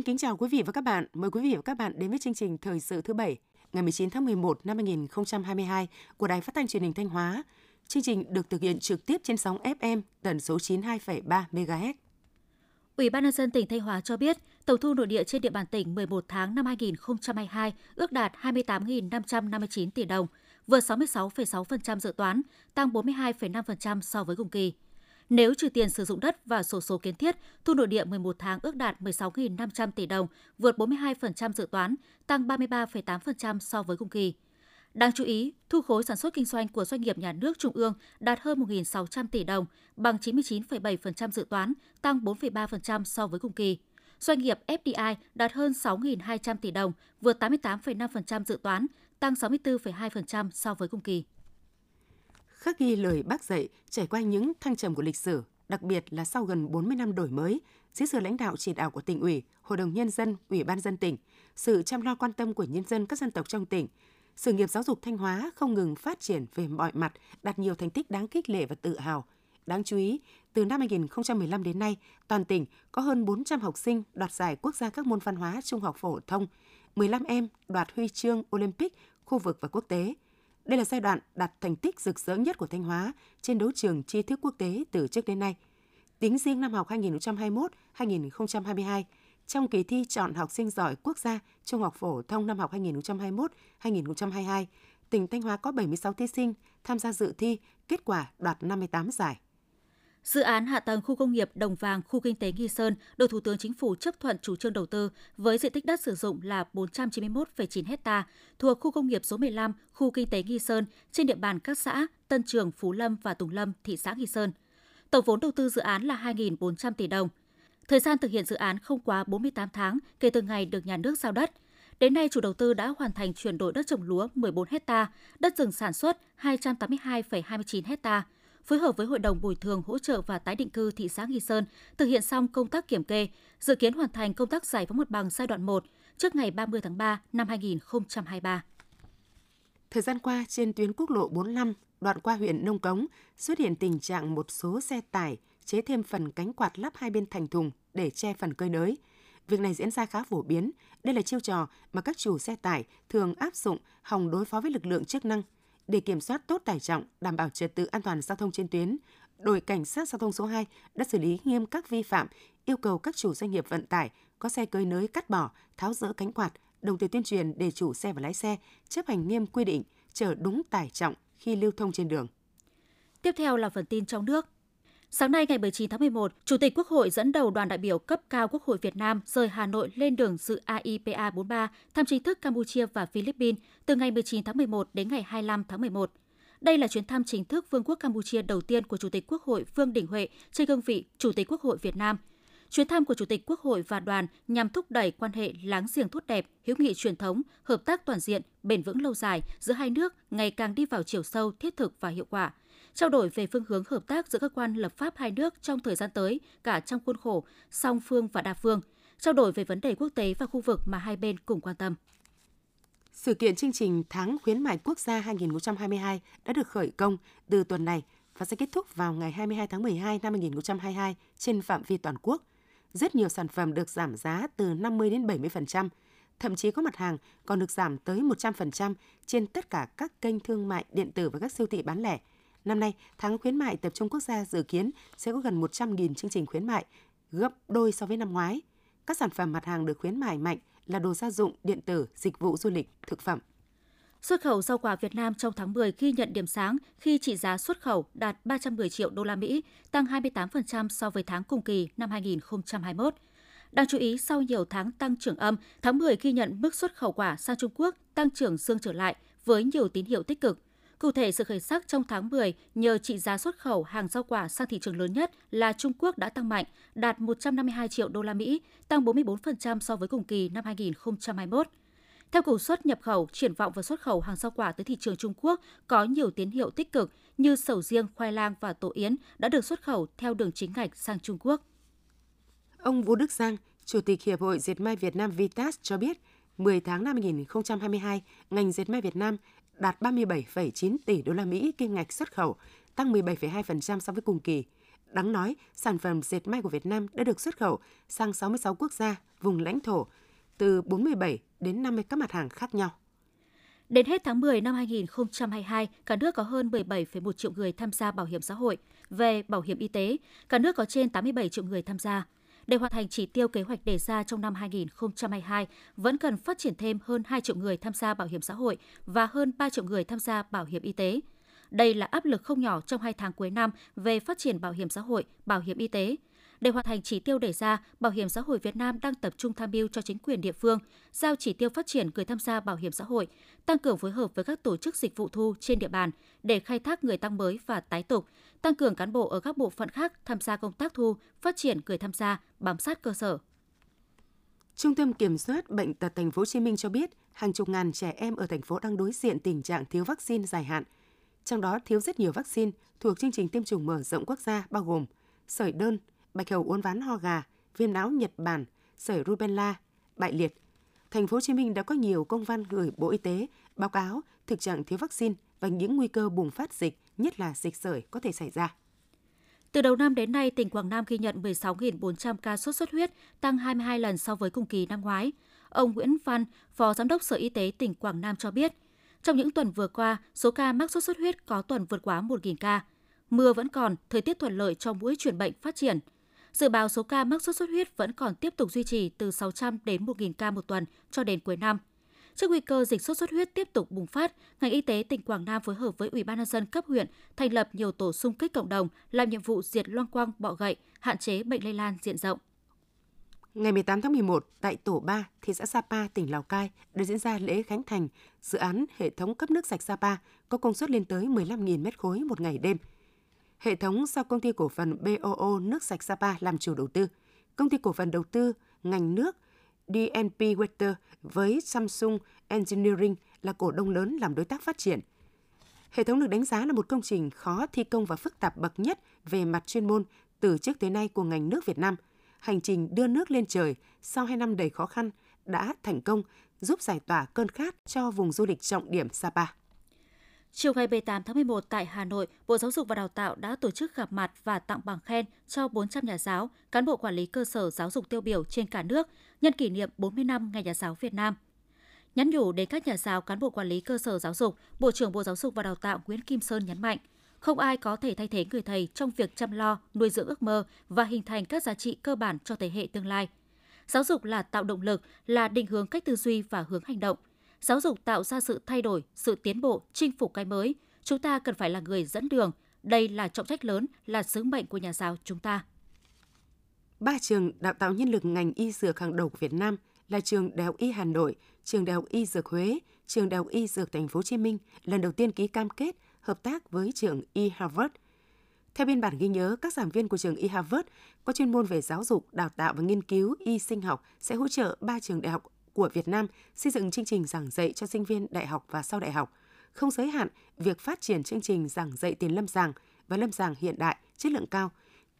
Xin kính chào quý vị và các bạn. Mời quý vị và các bạn đến với chương trình Thời sự thứ bảy ngày 19 tháng 11 năm 2022 của Đài Phát thanh Truyền hình Thanh Hóa. Chương trình được thực hiện trực tiếp trên sóng FM tần số 92,3 MHz. Ủy ban nhân dân tỉnh Thanh Hóa cho biết, tổng thu nội địa trên địa bàn tỉnh 11 tháng năm 2022 ước đạt 28.559 tỷ đồng, vượt 66,6% dự toán, tăng 42,5% so với cùng kỳ. Nếu trừ tiền sử dụng đất và sổ số kiến thiết, thu nội địa 11 tháng ước đạt 16.500 tỷ đồng, vượt 42% dự toán, tăng 33,8% so với cùng kỳ. Đáng chú ý, thu khối sản xuất kinh doanh của doanh nghiệp nhà nước trung ương đạt hơn 1.600 tỷ đồng, bằng 99,7% dự toán, tăng 4,3% so với cùng kỳ. Doanh nghiệp FDI đạt hơn 6.200 tỷ đồng, vượt 88,5% dự toán, tăng 64,2% so với cùng kỳ khắc ghi lời bác dạy trải qua những thăng trầm của lịch sử, đặc biệt là sau gần 40 năm đổi mới, dưới sự lãnh đạo chỉ đạo của tỉnh ủy, Hội đồng Nhân dân, Ủy ban dân tỉnh, sự chăm lo quan tâm của nhân dân các dân tộc trong tỉnh, sự nghiệp giáo dục Thanh Hóa không ngừng phát triển về mọi mặt, đạt nhiều thành tích đáng khích lệ và tự hào. Đáng chú ý, từ năm 2015 đến nay, toàn tỉnh có hơn 400 học sinh đoạt giải quốc gia các môn văn hóa trung học phổ thông, 15 em đoạt huy chương Olympic khu vực và quốc tế – đây là giai đoạn đạt thành tích rực rỡ nhất của Thanh Hóa trên đấu trường tri thức quốc tế từ trước đến nay. Tính riêng năm học 2021-2022, trong kỳ thi chọn học sinh giỏi quốc gia trung học phổ thông năm học 2021-2022, tỉnh Thanh Hóa có 76 thí sinh tham gia dự thi, kết quả đoạt 58 giải. Dự án hạ tầng khu công nghiệp Đồng Vàng, khu kinh tế Nghi Sơn được Thủ tướng Chính phủ chấp thuận chủ trương đầu tư với diện tích đất sử dụng là 491,9 ha thuộc khu công nghiệp số 15, khu kinh tế Nghi Sơn trên địa bàn các xã Tân Trường, Phú Lâm và Tùng Lâm, thị xã Nghi Sơn. Tổng vốn đầu tư dự án là 2.400 tỷ đồng. Thời gian thực hiện dự án không quá 48 tháng kể từ ngày được nhà nước giao đất. Đến nay, chủ đầu tư đã hoàn thành chuyển đổi đất trồng lúa 14 hecta, đất rừng sản xuất 282,29 hectare phối hợp với Hội đồng Bồi thường hỗ trợ và tái định cư thị xã Nghi Sơn thực hiện xong công tác kiểm kê, dự kiến hoàn thành công tác giải phóng mặt bằng giai đoạn 1 trước ngày 30 tháng 3 năm 2023. Thời gian qua, trên tuyến quốc lộ 45 đoạn qua huyện Nông Cống xuất hiện tình trạng một số xe tải chế thêm phần cánh quạt lắp hai bên thành thùng để che phần cơi nới. Việc này diễn ra khá phổ biến. Đây là chiêu trò mà các chủ xe tải thường áp dụng hòng đối phó với lực lượng chức năng – để kiểm soát tốt tải trọng, đảm bảo trật tự an toàn giao thông trên tuyến, đội cảnh sát giao thông số 2 đã xử lý nghiêm các vi phạm, yêu cầu các chủ doanh nghiệp vận tải có xe cơi nới cắt bỏ, tháo dỡ cánh quạt, đồng thời tuyên truyền để chủ xe và lái xe chấp hành nghiêm quy định, chở đúng tải trọng khi lưu thông trên đường. Tiếp theo là phần tin trong nước. Sáng nay ngày 19 tháng 11, Chủ tịch Quốc hội dẫn đầu đoàn đại biểu cấp cao Quốc hội Việt Nam rời Hà Nội lên đường dự AIPA 43 thăm chính thức Campuchia và Philippines từ ngày 19 tháng 11 đến ngày 25 tháng 11. Đây là chuyến thăm chính thức Vương quốc Campuchia đầu tiên của Chủ tịch Quốc hội Vương Đình Huệ trên cương vị Chủ tịch Quốc hội Việt Nam. Chuyến thăm của Chủ tịch Quốc hội và đoàn nhằm thúc đẩy quan hệ láng giềng tốt đẹp, hữu nghị truyền thống, hợp tác toàn diện, bền vững lâu dài giữa hai nước ngày càng đi vào chiều sâu, thiết thực và hiệu quả – trao đổi về phương hướng hợp tác giữa cơ quan lập pháp hai nước trong thời gian tới, cả trong khuôn khổ song phương và đa phương, trao đổi về vấn đề quốc tế và khu vực mà hai bên cùng quan tâm. Sự kiện chương trình Tháng khuyến mại quốc gia 2022 đã được khởi công từ tuần này và sẽ kết thúc vào ngày 22 tháng 12 năm 2022 trên phạm vi toàn quốc. Rất nhiều sản phẩm được giảm giá từ 50 đến 70%, thậm chí có mặt hàng còn được giảm tới 100% trên tất cả các kênh thương mại điện tử và các siêu thị bán lẻ – Năm nay, tháng khuyến mại tập trung quốc gia dự kiến sẽ có gần 100.000 chương trình khuyến mại, gấp đôi so với năm ngoái. Các sản phẩm mặt hàng được khuyến mại mạnh là đồ gia dụng, điện tử, dịch vụ du lịch, thực phẩm. Xuất khẩu rau quả Việt Nam trong tháng 10 ghi nhận điểm sáng khi trị giá xuất khẩu đạt 310 triệu đô la Mỹ, tăng 28% so với tháng cùng kỳ năm 2021. Đáng chú ý, sau nhiều tháng tăng trưởng âm, tháng 10 ghi nhận mức xuất khẩu quả sang Trung Quốc tăng trưởng dương trở lại với nhiều tín hiệu tích cực. Cụ thể, sự khởi sắc trong tháng 10 nhờ trị giá xuất khẩu hàng rau quả sang thị trường lớn nhất là Trung Quốc đã tăng mạnh, đạt 152 triệu đô la Mỹ, tăng 44% so với cùng kỳ năm 2021. Theo cục xuất nhập khẩu, triển vọng và xuất khẩu hàng rau quả tới thị trường Trung Quốc có nhiều tín hiệu tích cực như sầu riêng, khoai lang và tổ yến đã được xuất khẩu theo đường chính ngạch sang Trung Quốc. Ông Vũ Đức Giang, Chủ tịch Hiệp hội Dệt may Việt Nam Vitas cho biết, 10 tháng năm 2022, ngành dệt may Việt Nam đạt 37,9 tỷ đô la Mỹ kim ngạch xuất khẩu, tăng 17,2% so với cùng kỳ. Đáng nói, sản phẩm dệt may của Việt Nam đã được xuất khẩu sang 66 quốc gia, vùng lãnh thổ, từ 47 đến 50 các mặt hàng khác nhau. Đến hết tháng 10 năm 2022, cả nước có hơn 17,1 triệu người tham gia bảo hiểm xã hội. Về bảo hiểm y tế, cả nước có trên 87 triệu người tham gia. Để hoàn thành chỉ tiêu kế hoạch đề ra trong năm 2022, vẫn cần phát triển thêm hơn 2 triệu người tham gia bảo hiểm xã hội và hơn 3 triệu người tham gia bảo hiểm y tế. Đây là áp lực không nhỏ trong hai tháng cuối năm về phát triển bảo hiểm xã hội, bảo hiểm y tế. Để hoàn thành chỉ tiêu đề ra, Bảo hiểm xã hội Việt Nam đang tập trung tham mưu cho chính quyền địa phương, giao chỉ tiêu phát triển người tham gia bảo hiểm xã hội, tăng cường phối hợp với các tổ chức dịch vụ thu trên địa bàn để khai thác người tăng mới và tái tục, tăng cường cán bộ ở các bộ phận khác tham gia công tác thu, phát triển người tham gia, bám sát cơ sở. Trung tâm Kiểm soát Bệnh tật Thành phố Hồ Chí Minh cho biết, hàng chục ngàn trẻ em ở thành phố đang đối diện tình trạng thiếu vaccine dài hạn. Trong đó thiếu rất nhiều vaccine thuộc chương trình tiêm chủng mở rộng quốc gia bao gồm sởi đơn, bạch hầu uốn ván ho gà, viêm não Nhật Bản, sởi rubella, bại liệt. Thành phố Hồ Chí Minh đã có nhiều công văn gửi Bộ Y tế báo cáo thực trạng thiếu vaccine và những nguy cơ bùng phát dịch, nhất là dịch sởi có thể xảy ra. Từ đầu năm đến nay, tỉnh Quảng Nam ghi nhận 16.400 ca sốt xuất huyết, tăng 22 lần so với cùng kỳ năm ngoái. Ông Nguyễn Văn, Phó Giám đốc Sở Y tế tỉnh Quảng Nam cho biết, trong những tuần vừa qua, số ca mắc sốt xuất huyết có tuần vượt quá 1.000 ca. Mưa vẫn còn, thời tiết thuận lợi cho mũi truyền bệnh phát triển. Dự báo số ca mắc sốt xuất huyết vẫn còn tiếp tục duy trì từ 600 đến 1.000 ca một tuần cho đến cuối năm. Trước nguy cơ dịch sốt xuất huyết tiếp tục bùng phát, ngành y tế tỉnh Quảng Nam phối hợp với Ủy ban nhân dân cấp huyện thành lập nhiều tổ xung kích cộng đồng làm nhiệm vụ diệt loang quang bọ gậy, hạn chế bệnh lây lan diện rộng. Ngày 18 tháng 11, tại Tổ 3, thị xã Sapa, tỉnh Lào Cai, đã diễn ra lễ khánh thành dự án hệ thống cấp nước sạch Sapa có công suất lên tới 15.000 m khối một ngày đêm. Hệ thống do công ty cổ phần BOO nước sạch Sapa làm chủ đầu tư. Công ty cổ phần đầu tư ngành nước DNP Water với Samsung Engineering là cổ đông lớn làm đối tác phát triển. Hệ thống được đánh giá là một công trình khó thi công và phức tạp bậc nhất về mặt chuyên môn từ trước tới nay của ngành nước Việt Nam. Hành trình đưa nước lên trời sau 2 năm đầy khó khăn đã thành công, giúp giải tỏa cơn khát cho vùng du lịch trọng điểm Sapa. Chiều ngày 18 tháng 11 tại Hà Nội, Bộ Giáo dục và Đào tạo đã tổ chức gặp mặt và tặng bằng khen cho 400 nhà giáo, cán bộ quản lý cơ sở giáo dục tiêu biểu trên cả nước nhân kỷ niệm 40 năm Ngày Nhà giáo Việt Nam. Nhắn nhủ đến các nhà giáo, cán bộ quản lý cơ sở giáo dục, Bộ trưởng Bộ Giáo dục và Đào tạo Nguyễn Kim Sơn nhấn mạnh, không ai có thể thay thế người thầy trong việc chăm lo, nuôi dưỡng ước mơ và hình thành các giá trị cơ bản cho thế hệ tương lai. Giáo dục là tạo động lực, là định hướng cách tư duy và hướng hành động – Giáo dục tạo ra sự thay đổi, sự tiến bộ, chinh phục cái mới. Chúng ta cần phải là người dẫn đường. Đây là trọng trách lớn, là sứ mệnh của nhà giáo chúng ta. Ba trường đào tạo nhân lực ngành y dược hàng đầu của Việt Nam là trường Đại học Y Hà Nội, trường Đại học Y Dược Huế, trường Đại học Y Dược Thành phố Hồ Chí Minh lần đầu tiên ký cam kết hợp tác với trường Y Harvard. Theo biên bản ghi nhớ, các giảng viên của trường Y Harvard có chuyên môn về giáo dục, đào tạo và nghiên cứu y sinh học sẽ hỗ trợ ba trường đại học của Việt Nam xây dựng chương trình giảng dạy cho sinh viên đại học và sau đại học, không giới hạn việc phát triển chương trình giảng dạy tiền lâm sàng và lâm sàng hiện đại, chất lượng cao,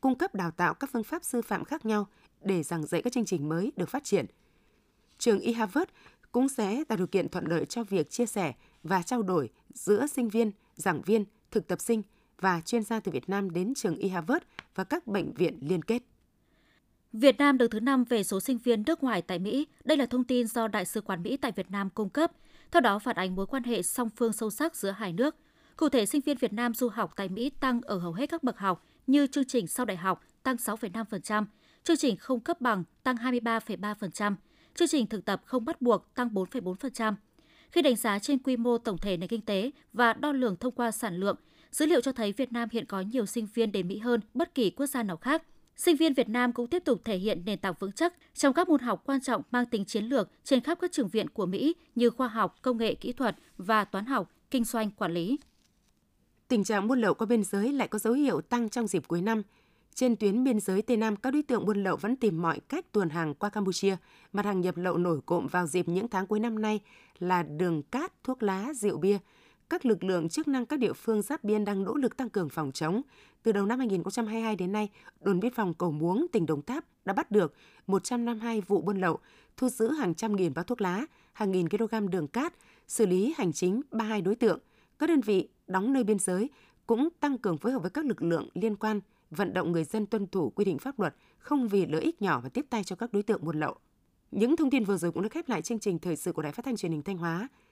cung cấp đào tạo các phương pháp sư phạm khác nhau để giảng dạy các chương trình mới được phát triển. Trường y Harvard cũng sẽ tạo điều kiện thuận lợi cho việc chia sẻ và trao đổi giữa sinh viên, giảng viên, thực tập sinh và chuyên gia từ Việt Nam đến trường y Harvard và các bệnh viện liên kết. Việt Nam đứng thứ 5 về số sinh viên nước ngoài tại Mỹ. Đây là thông tin do Đại sứ quán Mỹ tại Việt Nam cung cấp. Theo đó phản ánh mối quan hệ song phương sâu sắc giữa hai nước. Cụ thể, sinh viên Việt Nam du học tại Mỹ tăng ở hầu hết các bậc học như chương trình sau đại học tăng 6,5%, chương trình không cấp bằng tăng 23,3%, chương trình thực tập không bắt buộc tăng 4,4%. Khi đánh giá trên quy mô tổng thể nền kinh tế và đo lường thông qua sản lượng, dữ liệu cho thấy Việt Nam hiện có nhiều sinh viên đến Mỹ hơn bất kỳ quốc gia nào khác – sinh viên Việt Nam cũng tiếp tục thể hiện nền tảng vững chắc trong các môn học quan trọng mang tính chiến lược trên khắp các trường viện của Mỹ như khoa học, công nghệ kỹ thuật và toán học, kinh doanh, quản lý. Tình trạng buôn lậu qua biên giới lại có dấu hiệu tăng trong dịp cuối năm. Trên tuyến biên giới Tây Nam, các đối tượng buôn lậu vẫn tìm mọi cách tuồn hàng qua Campuchia. Mặt hàng nhập lậu nổi cộm vào dịp những tháng cuối năm nay là đường cát, thuốc lá, rượu bia – các lực lượng chức năng các địa phương giáp biên đang nỗ lực tăng cường phòng chống. Từ đầu năm 2022 đến nay, đồn biên phòng Cầu Muống, tỉnh Đồng Tháp đã bắt được 152 vụ buôn lậu, thu giữ hàng trăm nghìn bao thuốc lá, hàng nghìn kg đường cát, xử lý hành chính 32 đối tượng. Các đơn vị đóng nơi biên giới cũng tăng cường phối hợp với các lực lượng liên quan vận động người dân tuân thủ quy định pháp luật, không vì lợi ích nhỏ và tiếp tay cho các đối tượng buôn lậu. Những thông tin vừa rồi cũng đã khép lại chương trình thời sự của Đài Phát thanh Truyền hình Thanh Hóa.